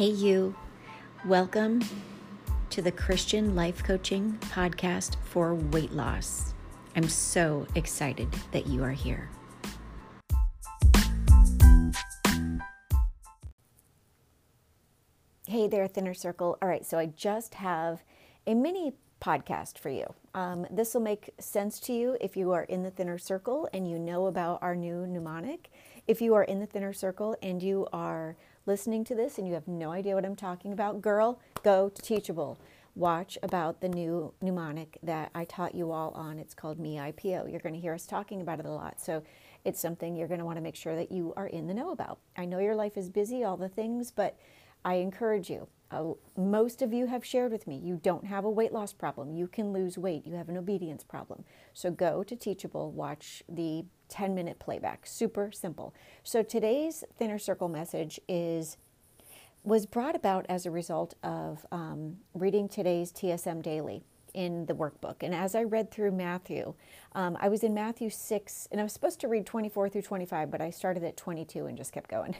Hey, you. Welcome to the Christian Life Coaching Podcast for Weight Loss. I'm so excited that you are here. Hey there, Thinner Circle. All right, so I just have a mini podcast for you. Um, this will make sense to you if you are in the Thinner Circle and you know about our new mnemonic. If you are in the Thinner Circle and you are listening to this and you have no idea what I'm talking about, girl, go to Teachable. Watch about the new mnemonic that I taught you all on. It's called Me IPO. You're going to hear us talking about it a lot. So it's something you're going to want to make sure that you are in the know about. I know your life is busy, all the things, but I encourage you. Uh, most of you have shared with me you don't have a weight loss problem. You can lose weight. You have an obedience problem. So go to Teachable, watch the 10 minute playback. Super simple. So today's Thinner Circle message is was brought about as a result of um, reading today's TSM Daily in the workbook. And as I read through Matthew, um, I was in Matthew 6, and I was supposed to read 24 through 25, but I started at 22 and just kept going.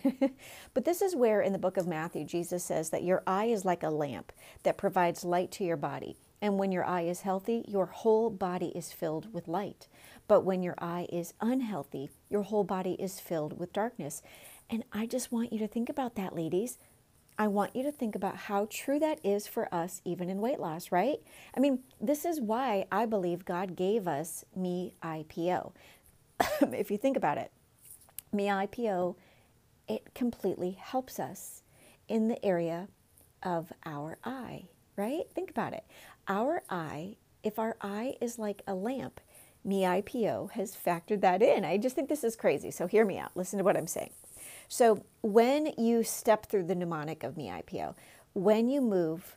but this is where in the book of Matthew, Jesus says that your eye is like a lamp that provides light to your body. And when your eye is healthy, your whole body is filled with light. But when your eye is unhealthy, your whole body is filled with darkness. And I just want you to think about that, ladies. I want you to think about how true that is for us, even in weight loss, right? I mean, this is why I believe God gave us Me IPO. if you think about it, Me IPO, it completely helps us in the area of our eye, right? Think about it. Our eye, if our eye is like a lamp, me IPO has factored that in. I just think this is crazy. So hear me out. Listen to what I'm saying. So when you step through the mnemonic of Me IPO, when you move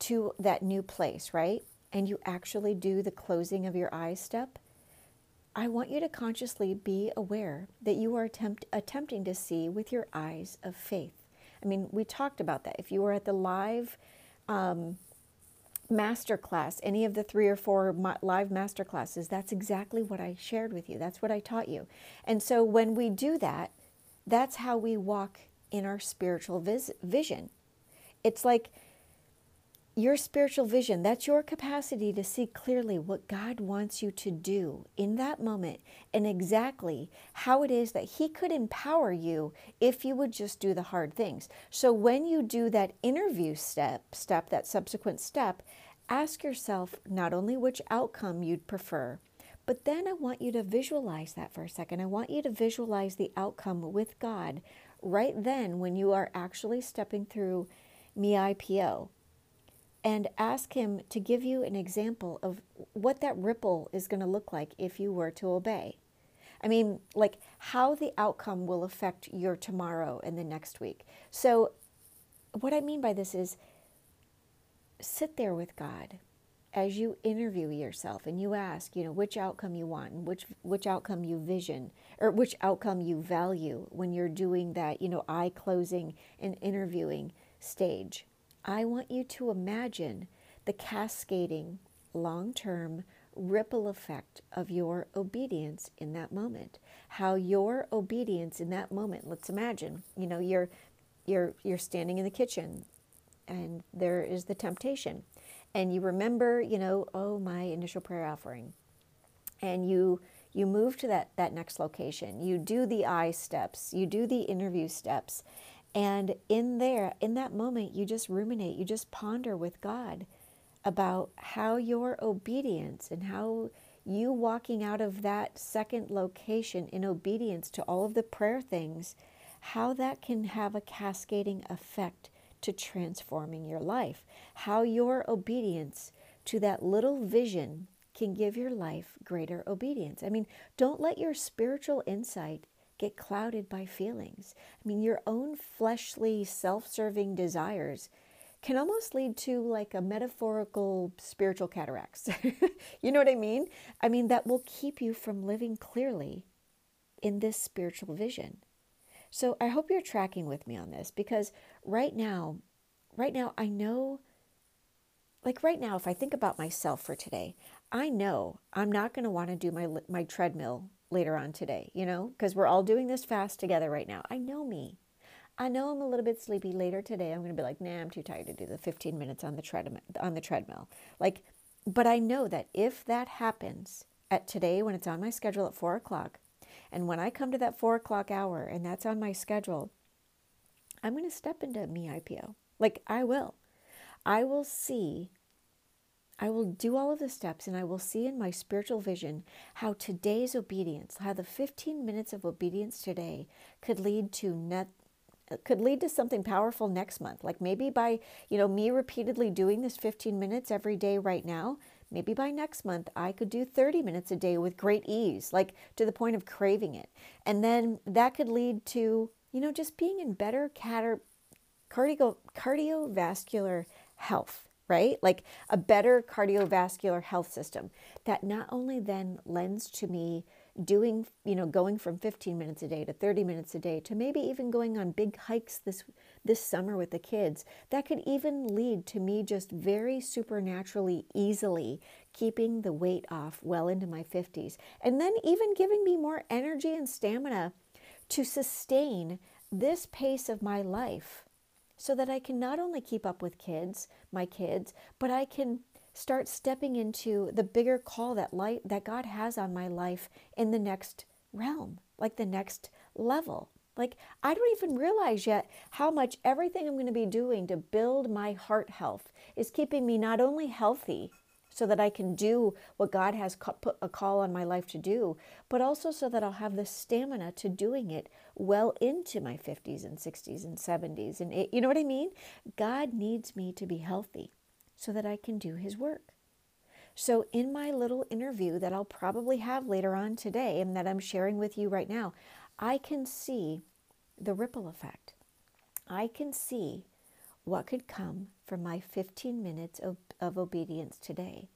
to that new place, right? And you actually do the closing of your eyes step, I want you to consciously be aware that you are attempt, attempting to see with your eyes of faith. I mean, we talked about that. If you were at the live um, master class, any of the three or four live master classes, that's exactly what I shared with you. That's what I taught you. And so when we do that, that's how we walk in our spiritual vis- vision. It's like your spiritual vision, that's your capacity to see clearly what God wants you to do in that moment and exactly how it is that He could empower you if you would just do the hard things. So when you do that interview step, step, that subsequent step, ask yourself not only which outcome you'd prefer, but then I want you to visualize that for a second. I want you to visualize the outcome with God right then when you are actually stepping through Me IPO and ask Him to give you an example of what that ripple is going to look like if you were to obey. I mean, like how the outcome will affect your tomorrow and the next week. So, what I mean by this is sit there with God as you interview yourself and you ask, you know, which outcome you want and which which outcome you vision or which outcome you value when you're doing that, you know, eye closing and interviewing stage. I want you to imagine the cascading, long term ripple effect of your obedience in that moment. How your obedience in that moment, let's imagine, you know, you're you're you're standing in the kitchen and there is the temptation. And you remember, you know, oh my initial prayer offering. And you you move to that that next location. You do the eye steps, you do the interview steps, and in there, in that moment, you just ruminate, you just ponder with God about how your obedience and how you walking out of that second location in obedience to all of the prayer things, how that can have a cascading effect to transforming your life. How your obedience to that little vision can give your life greater obedience. I mean, don't let your spiritual insight get clouded by feelings. I mean, your own fleshly, self serving desires can almost lead to like a metaphorical spiritual cataracts. you know what I mean? I mean, that will keep you from living clearly in this spiritual vision. So I hope you're tracking with me on this because right now, right now, I know, like right now, if I think about myself for today, I know I'm not going to want to do my, my treadmill later on today, you know, because we're all doing this fast together right now. I know me. I know I'm a little bit sleepy later today. I'm going to be like, nah, I'm too tired to do the 15 minutes on the treadmill. On the treadmill, like, but I know that if that happens at today when it's on my schedule at four o'clock, and when I come to that four o'clock hour and that's on my schedule, I'm going to step into me IPO. Like I will, I will see. I will do all of the steps and I will see in my spiritual vision how today's obedience, how the 15 minutes of obedience today could lead to net could lead to something powerful next month. Like maybe by, you know, me repeatedly doing this 15 minutes every day right now, maybe by next month I could do 30 minutes a day with great ease, like to the point of craving it. And then that could lead to, you know, just being in better cardio, cardiovascular health right? Like a better cardiovascular health system that not only then lends to me doing, you know, going from 15 minutes a day to 30 minutes a day to maybe even going on big hikes this this summer with the kids. That could even lead to me just very supernaturally easily keeping the weight off well into my 50s. And then even giving me more energy and stamina to sustain this pace of my life so that I can not only keep up with kids, my kids, but I can start stepping into the bigger call that light that God has on my life in the next realm, like the next level. Like I don't even realize yet how much everything I'm going to be doing to build my heart health is keeping me not only healthy so that I can do what God has put a call on my life to do, but also so that I'll have the stamina to doing it well into my 50s and 60s and 70s and you know what I mean? God needs me to be healthy so that I can do His work. So, in my little interview that I'll probably have later on today and that I'm sharing with you right now, I can see the ripple effect. I can see what could come from my 15 minutes of, of obedience today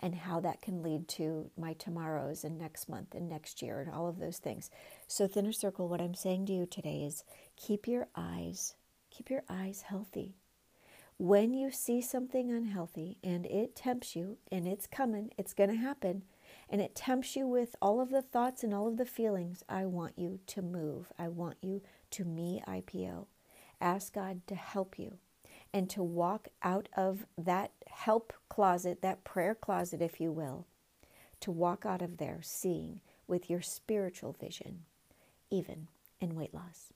and how that can lead to my tomorrows and next month and next year and all of those things. So, Thinner Circle, what I'm saying to you today is keep your eyes, keep your eyes healthy when you see something unhealthy and it tempts you, and it's coming, it's going to happen, and it tempts you with all of the thoughts and all of the feelings, I want you to move. I want you to me IPO. Ask God to help you and to walk out of that help closet, that prayer closet, if you will, to walk out of there seeing with your spiritual vision, even in weight loss.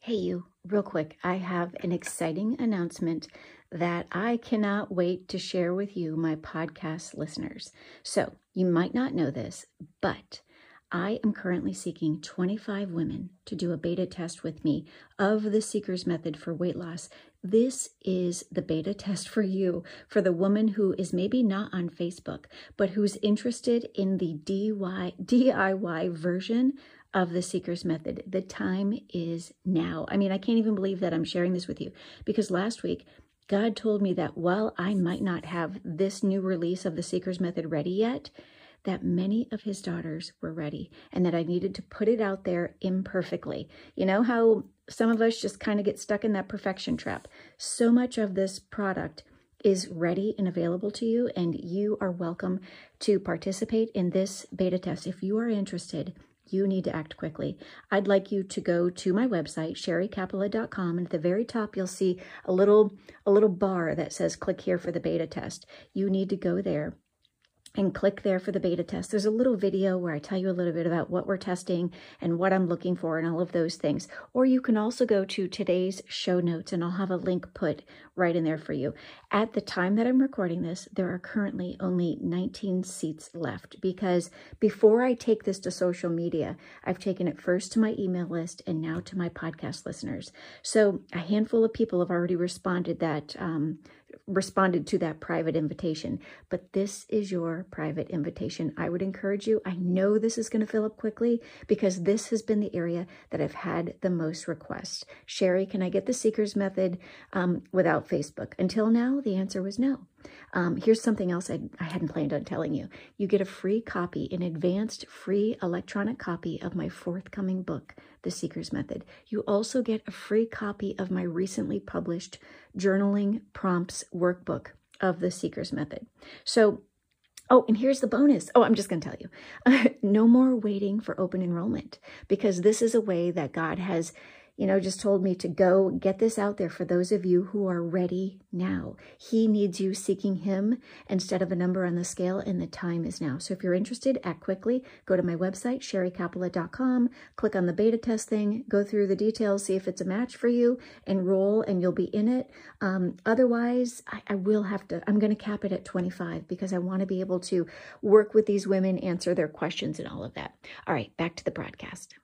Hey, you, real quick, I have an exciting announcement that I cannot wait to share with you, my podcast listeners. So, you might not know this, but I am currently seeking 25 women to do a beta test with me of the Seeker's Method for weight loss. This is the beta test for you, for the woman who is maybe not on Facebook, but who's interested in the DIY version of the Seeker's Method. The time is now. I mean, I can't even believe that I'm sharing this with you because last week, God told me that while I might not have this new release of the Seeker's Method ready yet, that many of his daughters were ready and that I needed to put it out there imperfectly. You know how some of us just kind of get stuck in that perfection trap? So much of this product is ready and available to you, and you are welcome to participate in this beta test. If you are interested, you need to act quickly. I'd like you to go to my website, sherrycapella.com, and at the very top you'll see a little a little bar that says click here for the beta test. You need to go there and click there for the beta test. There's a little video where I tell you a little bit about what we're testing and what I'm looking for and all of those things. Or you can also go to today's show notes and I'll have a link put right in there for you. At the time that I'm recording this, there are currently only 19 seats left because before I take this to social media, I've taken it first to my email list and now to my podcast listeners. So a handful of people have already responded that um, responded to that private invitation, but this is your private invitation. I would encourage you. I know this is going to fill up quickly because this has been the area that I've had the most requests. Sherry, can I get the Seeker's Method um, without Facebook? Until now, the answer was no. Um, here's something else I, I hadn't planned on telling you. You get a free copy, an advanced free electronic copy of my forthcoming book, The Seeker's Method. You also get a free copy of my recently published journaling prompts workbook of The Seeker's Method. So Oh, and here's the bonus. Oh, I'm just going to tell you no more waiting for open enrollment because this is a way that God has you know, just told me to go get this out there for those of you who are ready now. He needs you seeking him instead of a number on the scale, and the time is now. So if you're interested, act quickly. Go to my website, sherrycapella.com, click on the beta test thing, go through the details, see if it's a match for you, enroll, and you'll be in it. Um, otherwise, I, I will have to, I'm going to cap it at 25 because I want to be able to work with these women, answer their questions, and all of that. All right, back to the broadcast.